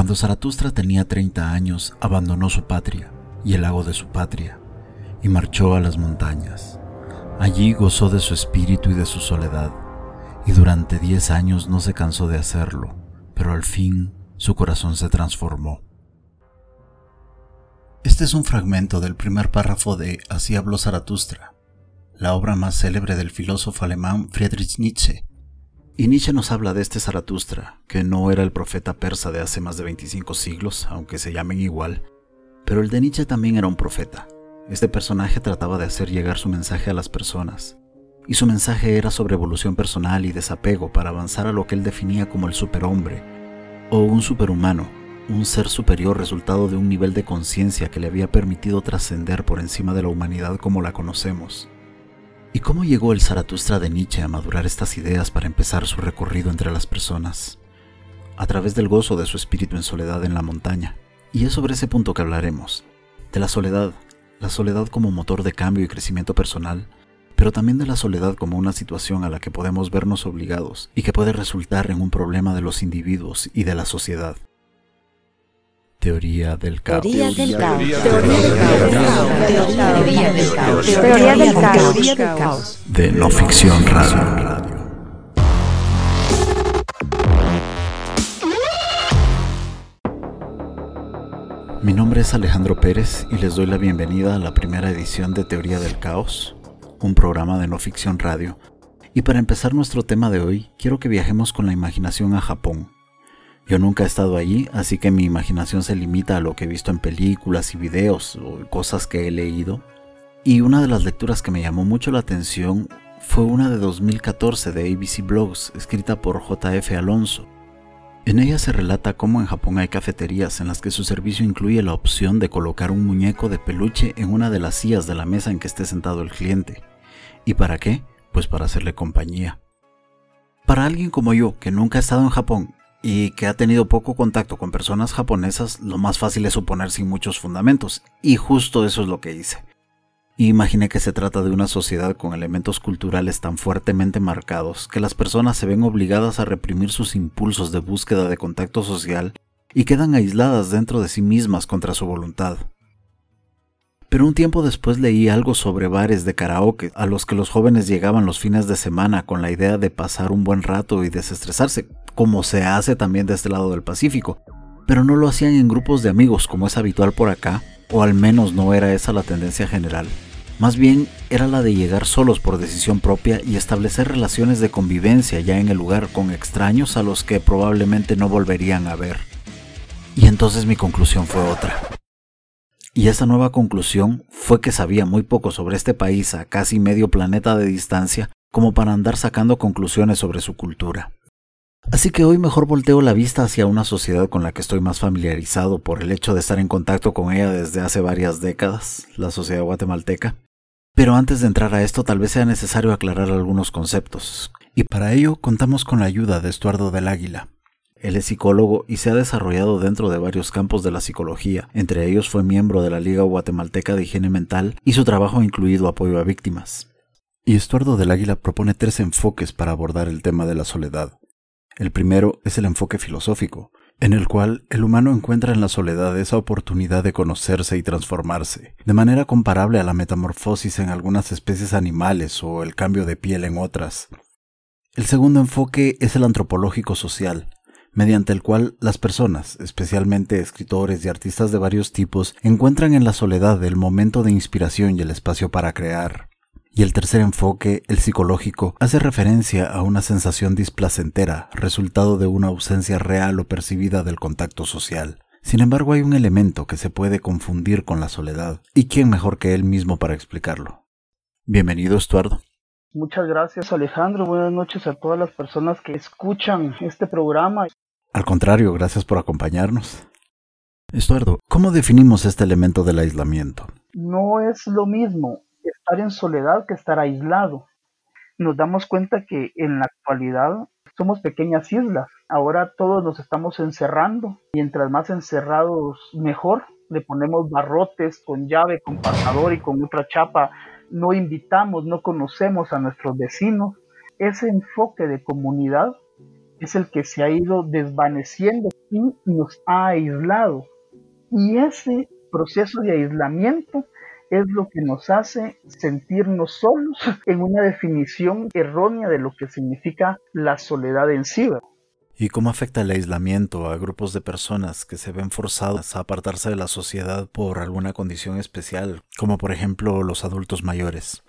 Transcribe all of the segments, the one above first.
Cuando Zaratustra tenía 30 años, abandonó su patria y el lago de su patria y marchó a las montañas. Allí gozó de su espíritu y de su soledad, y durante 10 años no se cansó de hacerlo, pero al fin su corazón se transformó. Este es un fragmento del primer párrafo de Así habló Zaratustra, la obra más célebre del filósofo alemán Friedrich Nietzsche. Y Nietzsche nos habla de este Zaratustra, que no era el profeta persa de hace más de 25 siglos, aunque se llamen igual, pero el de Nietzsche también era un profeta. Este personaje trataba de hacer llegar su mensaje a las personas, y su mensaje era sobre evolución personal y desapego para avanzar a lo que él definía como el superhombre, o un superhumano, un ser superior resultado de un nivel de conciencia que le había permitido trascender por encima de la humanidad como la conocemos. ¿Y cómo llegó el Zaratustra de Nietzsche a madurar estas ideas para empezar su recorrido entre las personas? A través del gozo de su espíritu en soledad en la montaña. Y es sobre ese punto que hablaremos, de la soledad, la soledad como motor de cambio y crecimiento personal, pero también de la soledad como una situación a la que podemos vernos obligados y que puede resultar en un problema de los individuos y de la sociedad. Teoría del caos. Teoría del caos. Teoría del caos. Teoría del caos. De no ficción radio. Mi nombre es Alejandro Pérez y les doy la bienvenida a la primera edición de Teoría del Caos, un programa de no ficción radio. Y para empezar nuestro tema de hoy, quiero que viajemos con la imaginación a Japón, yo nunca he estado allí, así que mi imaginación se limita a lo que he visto en películas y videos o cosas que he leído. Y una de las lecturas que me llamó mucho la atención fue una de 2014 de ABC Blogs, escrita por JF Alonso. En ella se relata cómo en Japón hay cafeterías en las que su servicio incluye la opción de colocar un muñeco de peluche en una de las sillas de la mesa en que esté sentado el cliente. ¿Y para qué? Pues para hacerle compañía. Para alguien como yo, que nunca ha estado en Japón y que ha tenido poco contacto con personas japonesas, lo más fácil es suponer sin muchos fundamentos, y justo eso es lo que hice. Imaginé que se trata de una sociedad con elementos culturales tan fuertemente marcados que las personas se ven obligadas a reprimir sus impulsos de búsqueda de contacto social y quedan aisladas dentro de sí mismas contra su voluntad. Pero un tiempo después leí algo sobre bares de karaoke a los que los jóvenes llegaban los fines de semana con la idea de pasar un buen rato y desestresarse, como se hace también de este lado del Pacífico, pero no lo hacían en grupos de amigos como es habitual por acá, o al menos no era esa la tendencia general. Más bien era la de llegar solos por decisión propia y establecer relaciones de convivencia ya en el lugar con extraños a los que probablemente no volverían a ver. Y entonces mi conclusión fue otra. Y esa nueva conclusión fue que sabía muy poco sobre este país a casi medio planeta de distancia como para andar sacando conclusiones sobre su cultura. Así que hoy mejor volteo la vista hacia una sociedad con la que estoy más familiarizado por el hecho de estar en contacto con ella desde hace varias décadas, la sociedad guatemalteca. Pero antes de entrar a esto tal vez sea necesario aclarar algunos conceptos, y para ello contamos con la ayuda de Estuardo del Águila. Él es psicólogo y se ha desarrollado dentro de varios campos de la psicología, entre ellos fue miembro de la Liga Guatemalteca de Higiene Mental y su trabajo ha incluido apoyo a víctimas. Y Estuardo del Águila propone tres enfoques para abordar el tema de la soledad. El primero es el enfoque filosófico, en el cual el humano encuentra en la soledad esa oportunidad de conocerse y transformarse, de manera comparable a la metamorfosis en algunas especies animales o el cambio de piel en otras. El segundo enfoque es el antropológico social, mediante el cual las personas, especialmente escritores y artistas de varios tipos, encuentran en la soledad el momento de inspiración y el espacio para crear. Y el tercer enfoque, el psicológico, hace referencia a una sensación displacentera, resultado de una ausencia real o percibida del contacto social. Sin embargo, hay un elemento que se puede confundir con la soledad, y quién mejor que él mismo para explicarlo. Bienvenido, Estuardo. Muchas gracias, Alejandro. Buenas noches a todas las personas que escuchan este programa. Al contrario, gracias por acompañarnos. Estuardo, ¿cómo definimos este elemento del aislamiento? No es lo mismo estar en soledad que estar aislado. Nos damos cuenta que en la actualidad somos pequeñas islas. Ahora todos nos estamos encerrando. Mientras más encerrados, mejor. Le ponemos barrotes con llave, con pasador y con otra chapa. No invitamos, no conocemos a nuestros vecinos. Ese enfoque de comunidad es el que se ha ido desvaneciendo. y nos ha aislado. Y ese proceso de aislamiento es lo que nos hace sentirnos solos en una definición errónea de lo que significa la soledad en sí. ¿Y cómo afecta el aislamiento a grupos de personas que se ven forzadas a apartarse de la sociedad por alguna condición especial, como por ejemplo los adultos mayores?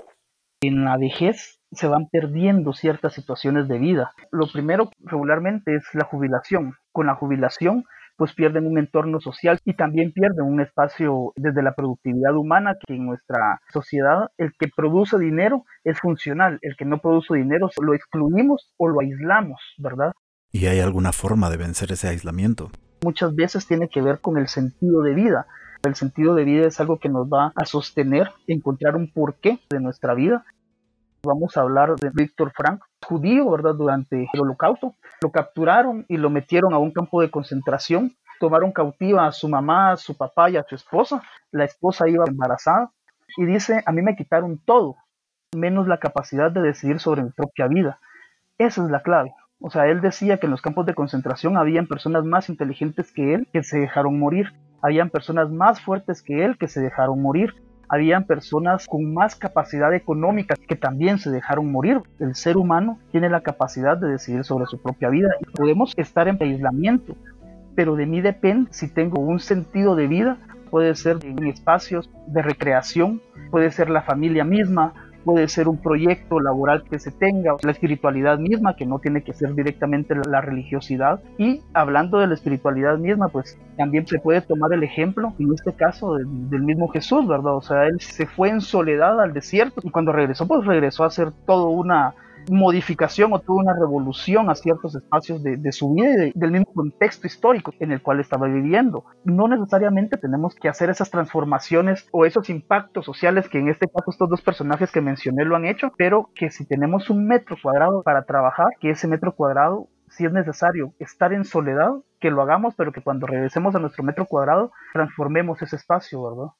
En la vejez se van perdiendo ciertas situaciones de vida. Lo primero regularmente es la jubilación. Con la jubilación pues pierden un entorno social y también pierden un espacio desde la productividad humana que en nuestra sociedad el que produce dinero es funcional, el que no produce dinero lo excluimos o lo aislamos, ¿verdad? ¿Y hay alguna forma de vencer ese aislamiento? Muchas veces tiene que ver con el sentido de vida. El sentido de vida es algo que nos va a sostener, encontrar un porqué de nuestra vida. Vamos a hablar de Víctor Frank, judío, ¿verdad? Durante el holocausto. Lo capturaron y lo metieron a un campo de concentración. Tomaron cautiva a su mamá, a su papá y a su esposa. La esposa iba embarazada y dice, a mí me quitaron todo, menos la capacidad de decidir sobre mi propia vida. Esa es la clave. O sea, él decía que en los campos de concentración habían personas más inteligentes que él que se dejaron morir. Habían personas más fuertes que él que se dejaron morir. Habían personas con más capacidad económica que también se dejaron morir. El ser humano tiene la capacidad de decidir sobre su propia vida y podemos estar en aislamiento, pero de mí depende si tengo un sentido de vida. Puede ser en espacios de recreación, puede ser la familia misma, puede ser un proyecto laboral que se tenga, la espiritualidad misma, que no tiene que ser directamente la religiosidad. Y hablando de la espiritualidad misma, pues también se puede tomar el ejemplo, en este caso, del, mismo Jesús, ¿verdad? O sea, él se fue en soledad al desierto y cuando regresó, pues regresó a hacer todo una modificación o toda una revolución a ciertos espacios de, su vida y del mismo contexto histórico en el cual estaba viviendo. No necesariamente tenemos que hacer esas transformaciones o esos impactos sociales que en este caso estos dos personajes que mencioné lo han hecho, pero que si tenemos un metro cuadrado para trabajar, que ese metro cuadrado si es necesario estar en soledad, que lo hagamos, pero que cuando regresemos a nuestro metro cuadrado transformemos ese espacio, ¿verdad?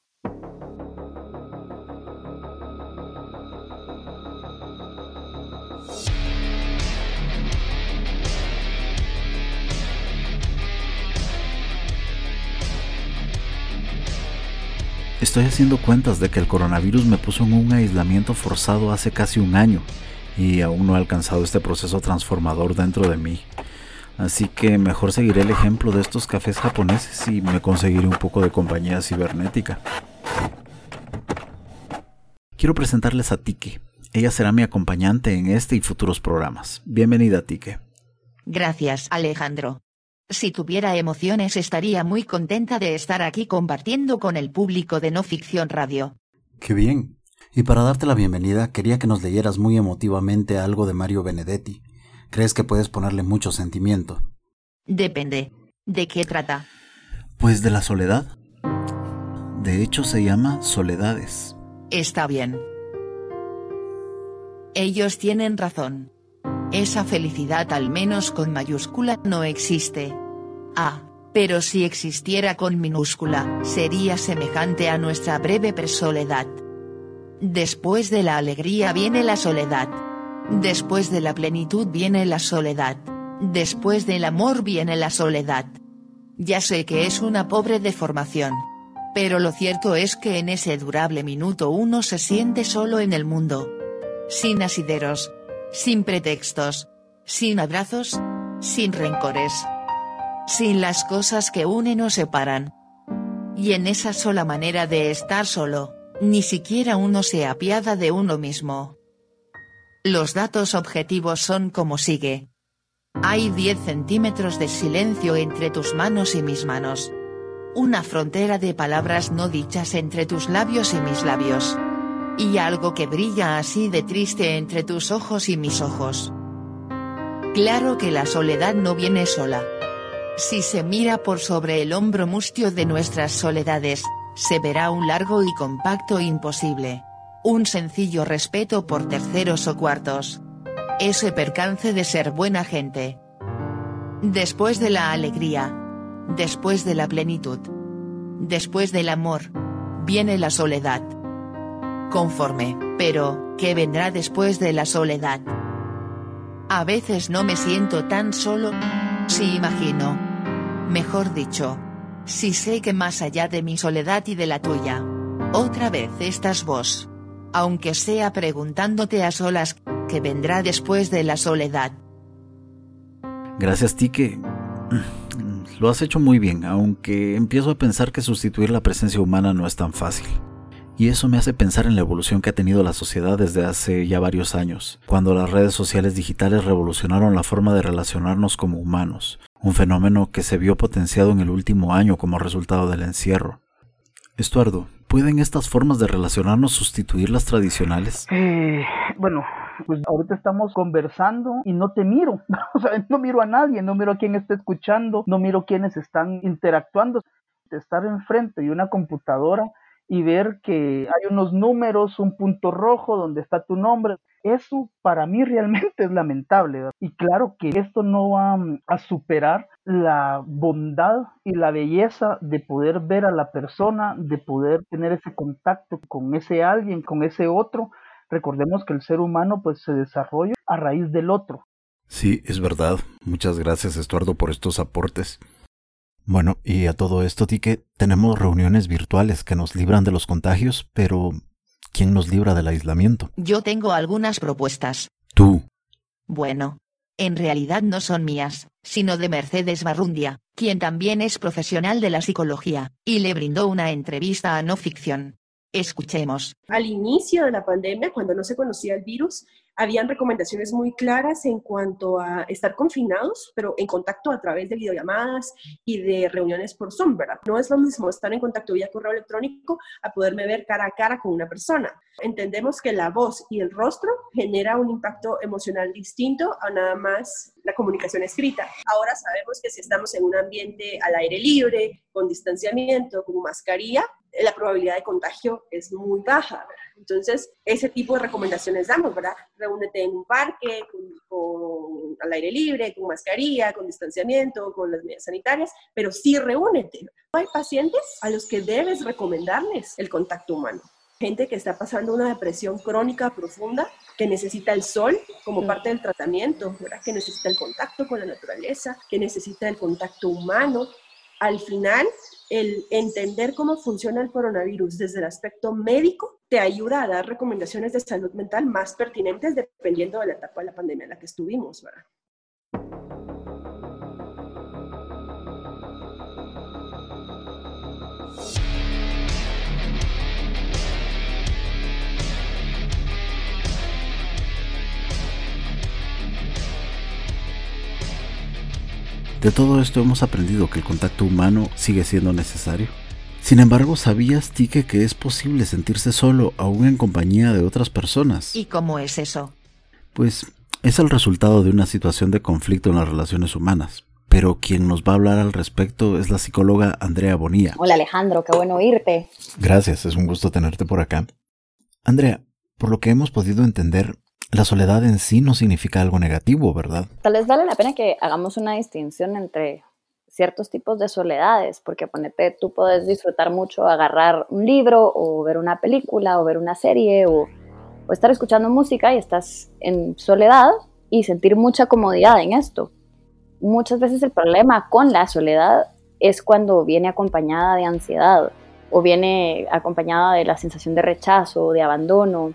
Estoy haciendo cuentas de que el coronavirus me puso en un aislamiento forzado hace casi un año y aún no he alcanzado este proceso transformador dentro de mí. Así que mejor seguiré el ejemplo de estos cafés japoneses y me conseguiré un poco de compañía cibernética. Quiero presentarles a Tike. Ella será mi acompañante en este y futuros programas. Bienvenida, Tike. Gracias, Alejandro. Si tuviera emociones estaría muy contenta de estar aquí compartiendo con el público de No Ficción Radio. Qué bien. Y para darte la bienvenida, quería que nos leyeras muy emotivamente algo de Mario Benedetti. ¿Crees que puedes ponerle mucho sentimiento? Depende. ¿De qué trata? Pues de la soledad. De hecho se llama Soledades. Está bien. Ellos tienen razón. Esa felicidad al menos con mayúscula no existe. Ah, pero si existiera con minúscula, sería semejante a nuestra breve presoledad. Después de la alegría viene la soledad. Después de la plenitud viene la soledad. Después del amor viene la soledad. Ya sé que es una pobre deformación. Pero lo cierto es que en ese durable minuto uno se siente solo en el mundo. Sin asideros. Sin pretextos. Sin abrazos. Sin rencores sin las cosas que unen o separan. Y en esa sola manera de estar solo, ni siquiera uno se apiada de uno mismo. Los datos objetivos son como sigue. Hay 10 centímetros de silencio entre tus manos y mis manos. Una frontera de palabras no dichas entre tus labios y mis labios. Y algo que brilla así de triste entre tus ojos y mis ojos. Claro que la soledad no viene sola. Si se mira por sobre el hombro mustio de nuestras soledades, se verá un largo y compacto imposible. Un sencillo respeto por terceros o cuartos. Ese percance de ser buena gente. Después de la alegría. Después de la plenitud. Después del amor. Viene la soledad. Conforme, pero, ¿qué vendrá después de la soledad? A veces no me siento tan solo, si imagino. Mejor dicho, si sé que más allá de mi soledad y de la tuya, otra vez estás vos. Aunque sea preguntándote a solas, ¿qué vendrá después de la soledad? Gracias, Tique. Lo has hecho muy bien, aunque empiezo a pensar que sustituir la presencia humana no es tan fácil. Y eso me hace pensar en la evolución que ha tenido la sociedad desde hace ya varios años, cuando las redes sociales digitales revolucionaron la forma de relacionarnos como humanos, un fenómeno que se vio potenciado en el último año como resultado del encierro. Estuardo, ¿pueden estas formas de relacionarnos sustituir las tradicionales? Eh, bueno, pues ahorita estamos conversando y no te miro, no miro a nadie, no miro a quién está escuchando, no miro quiénes están interactuando. Estar enfrente de una computadora y ver que hay unos números, un punto rojo donde está tu nombre. Eso para mí realmente es lamentable. Y claro que esto no va a superar la bondad y la belleza de poder ver a la persona, de poder tener ese contacto con ese alguien, con ese otro. Recordemos que el ser humano pues se desarrolla a raíz del otro. Sí, es verdad. Muchas gracias, Estuardo, por estos aportes. Bueno, y a todo esto, Tique, tenemos reuniones virtuales que nos libran de los contagios, pero ¿quién nos libra del aislamiento? Yo tengo algunas propuestas. Tú. Bueno, en realidad no son mías, sino de Mercedes Barrundia, quien también es profesional de la psicología, y le brindó una entrevista a No Ficción. Escuchemos. Al inicio de la pandemia, cuando no se conocía el virus, habían recomendaciones muy claras en cuanto a estar confinados, pero en contacto a través de videollamadas y de reuniones por Zoom, ¿verdad? No es lo mismo estar en contacto vía correo electrónico a poderme ver cara a cara con una persona. Entendemos que la voz y el rostro genera un impacto emocional distinto a nada más la comunicación escrita. Ahora sabemos que si estamos en un ambiente al aire libre, con distanciamiento, con mascarilla, la probabilidad de contagio es muy baja. ¿verdad? Entonces, ese tipo de recomendaciones damos, ¿verdad? Reúnete en un parque, con, al aire libre, con mascarilla, con distanciamiento, con las medidas sanitarias, pero sí reúnete. Hay pacientes a los que debes recomendarles el contacto humano. Gente que está pasando una depresión crónica profunda, que necesita el sol como parte del tratamiento, ¿verdad? que necesita el contacto con la naturaleza, que necesita el contacto humano. Al final, el entender cómo funciona el coronavirus desde el aspecto médico te ayuda a dar recomendaciones de salud mental más pertinentes dependiendo de la etapa de la pandemia en la que estuvimos, ¿verdad? De todo esto hemos aprendido que el contacto humano sigue siendo necesario. Sin embargo, ¿sabías, Tique, que es posible sentirse solo aún en compañía de otras personas? ¿Y cómo es eso? Pues es el resultado de una situación de conflicto en las relaciones humanas. Pero quien nos va a hablar al respecto es la psicóloga Andrea Bonilla. Hola Alejandro, qué bueno oírte. Gracias, es un gusto tenerte por acá. Andrea, por lo que hemos podido entender, la soledad en sí no significa algo negativo, ¿verdad? Tal vez vale la pena que hagamos una distinción entre ciertos tipos de soledades, porque ponete, tú puedes disfrutar mucho agarrar un libro o ver una película o ver una serie o, o estar escuchando música y estás en soledad y sentir mucha comodidad en esto. Muchas veces el problema con la soledad es cuando viene acompañada de ansiedad o viene acompañada de la sensación de rechazo, de abandono,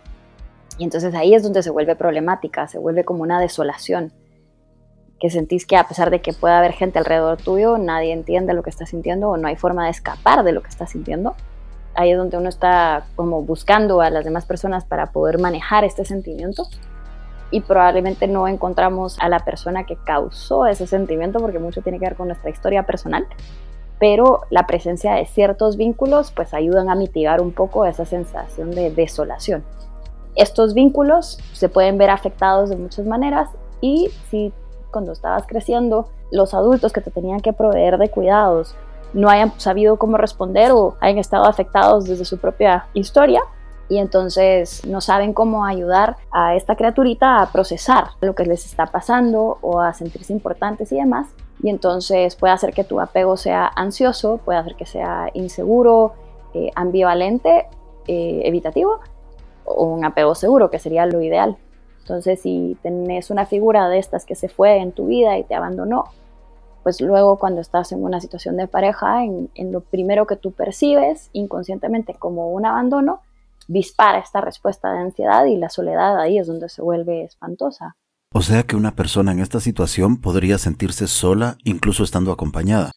y entonces ahí es donde se vuelve problemática, se vuelve como una desolación, que sentís que a pesar de que pueda haber gente alrededor tuyo, nadie entiende lo que estás sintiendo o no hay forma de escapar de lo que estás sintiendo. Ahí es donde uno está como buscando a las demás personas para poder manejar este sentimiento y probablemente no encontramos a la persona que causó ese sentimiento porque mucho tiene que ver con nuestra historia personal, pero la presencia de ciertos vínculos pues ayudan a mitigar un poco esa sensación de desolación. Estos vínculos se pueden ver afectados de muchas maneras y si cuando estabas creciendo los adultos que te tenían que proveer de cuidados no hayan sabido cómo responder o hayan estado afectados desde su propia historia y entonces no saben cómo ayudar a esta criaturita a procesar lo que les está pasando o a sentirse importantes y demás. Y entonces puede hacer que tu apego sea ansioso, puede hacer que sea inseguro, eh, ambivalente, eh, evitativo o un apego seguro, que sería lo ideal. Entonces, si tenés una figura de estas que se fue en tu vida y te abandonó, pues luego cuando estás en una situación de pareja, en, en lo primero que tú percibes inconscientemente como un abandono, dispara esta respuesta de ansiedad y la soledad ahí es donde se vuelve espantosa. O sea que una persona en esta situación podría sentirse sola incluso estando acompañada.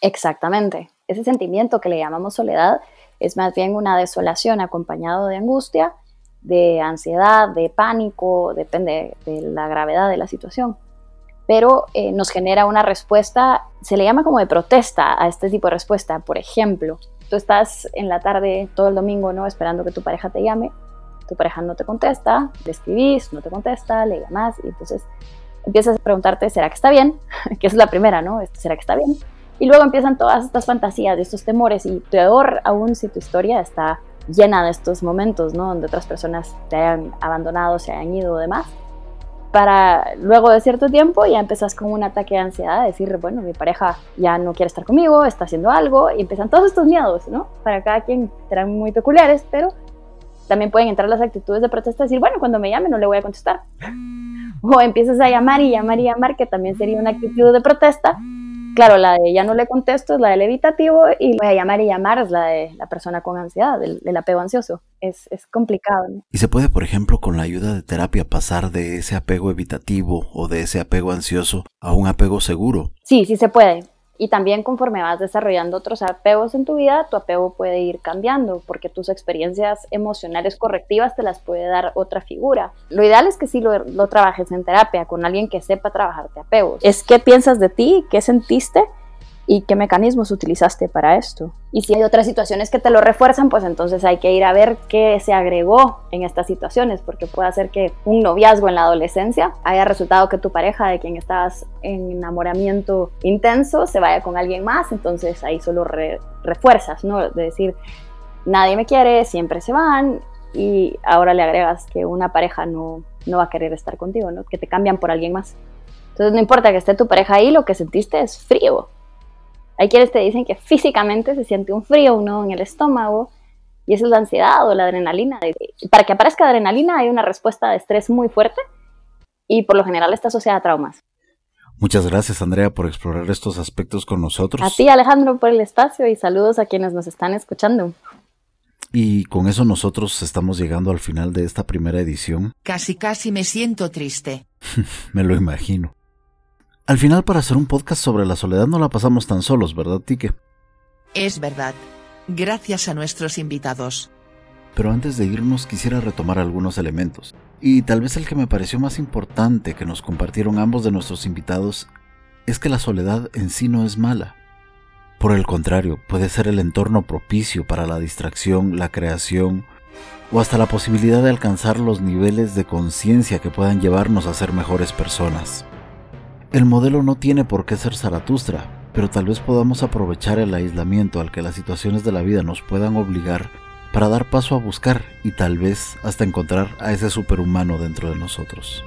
Exactamente. Ese sentimiento que le llamamos soledad es más bien una desolación acompañado de angustia, de ansiedad, de pánico, depende de la gravedad de la situación. Pero eh, nos genera una respuesta, se le llama como de protesta a este tipo de respuesta. Por ejemplo, tú estás en la tarde todo el domingo, ¿no? Esperando que tu pareja te llame, tu pareja no te contesta, le escribís, no te contesta, le llamas y entonces empiezas a preguntarte, ¿será que está bien? que es la primera, ¿no? ¿Será que está bien? Y luego empiezan todas estas fantasías, estos temores y peor aún si tu historia está llena de estos momentos, ¿no? Donde otras personas te hayan abandonado, se hayan ido o demás. Para luego de cierto tiempo ya empezás con un ataque de ansiedad, decir, bueno, mi pareja ya no quiere estar conmigo, está haciendo algo, y empiezan todos estos miedos, ¿no? Para cada quien serán muy peculiares, pero también pueden entrar las actitudes de protesta, decir, bueno, cuando me llame no le voy a contestar. O empiezas a llamar y llamar y llamar, que también sería una actitud de protesta, Claro, la de ya no le contesto es la del evitativo y voy a llamar y llamar es la de la persona con ansiedad, del, apego ansioso. Es, es complicado. ¿Y se puede, por ejemplo, con la ayuda de terapia pasar de ese apego evitativo o de ese apego ansioso a un apego seguro? Sí, sí se puede. Y también conforme vas desarrollando otros apegos en tu vida, tu apego puede ir cambiando porque tus experiencias emocionales correctivas te las puede dar otra figura. Lo ideal es que sí lo, lo trabajes en terapia con alguien que sepa trabajarte apegos. Es qué piensas de ti, qué sentiste y qué mecanismos utilizaste para esto. Y si hay otras situaciones que te lo refuerzan, pues entonces hay que ir a ver qué se agregó en estas situaciones, porque puede ser que un noviazgo en la adolescencia haya resultado que tu pareja de quien estabas en enamoramiento intenso se vaya con alguien más, entonces ahí solo refuerzas, ¿no? De decir, nadie me quiere, siempre se van, y ahora le agregas que una pareja no, no va a querer estar contigo, ¿no? Que te cambian por alguien más. Entonces no importa que esté tu pareja ahí, lo que sentiste es frío, hay quienes te dicen que físicamente se siente un frío, uno en el estómago, y eso es la ansiedad o la adrenalina. Para que aparezca adrenalina hay una respuesta de estrés muy fuerte y por lo general está asociada a traumas. Muchas gracias Andrea por explorar estos aspectos con nosotros. A ti Alejandro por el espacio y saludos a quienes nos están escuchando. Y con eso nosotros estamos llegando al final de esta primera edición. Casi casi me siento triste. me lo imagino. Al final, para hacer un podcast sobre la soledad no la pasamos tan solos, ¿verdad, Tique? Es verdad. Gracias a nuestros invitados. Pero antes de irnos quisiera retomar algunos elementos. Y tal vez el que me pareció más importante que nos compartieron ambos de nuestros invitados es que la soledad en sí no es mala. Por el contrario, puede ser el entorno propicio para la distracción, la creación o hasta la posibilidad de alcanzar los niveles de conciencia que puedan llevarnos a ser mejores personas. El modelo no tiene por qué ser Zaratustra, pero tal vez podamos aprovechar el aislamiento al que las situaciones de la vida nos puedan obligar para dar paso a buscar y tal vez hasta encontrar a ese superhumano dentro de nosotros.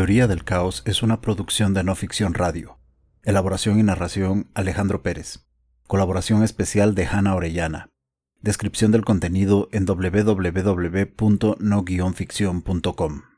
Teoría del Caos es una producción de no ficción radio. Elaboración y narración Alejandro Pérez. Colaboración especial de Hanna Orellana. Descripción del contenido en www.no-ficción.com.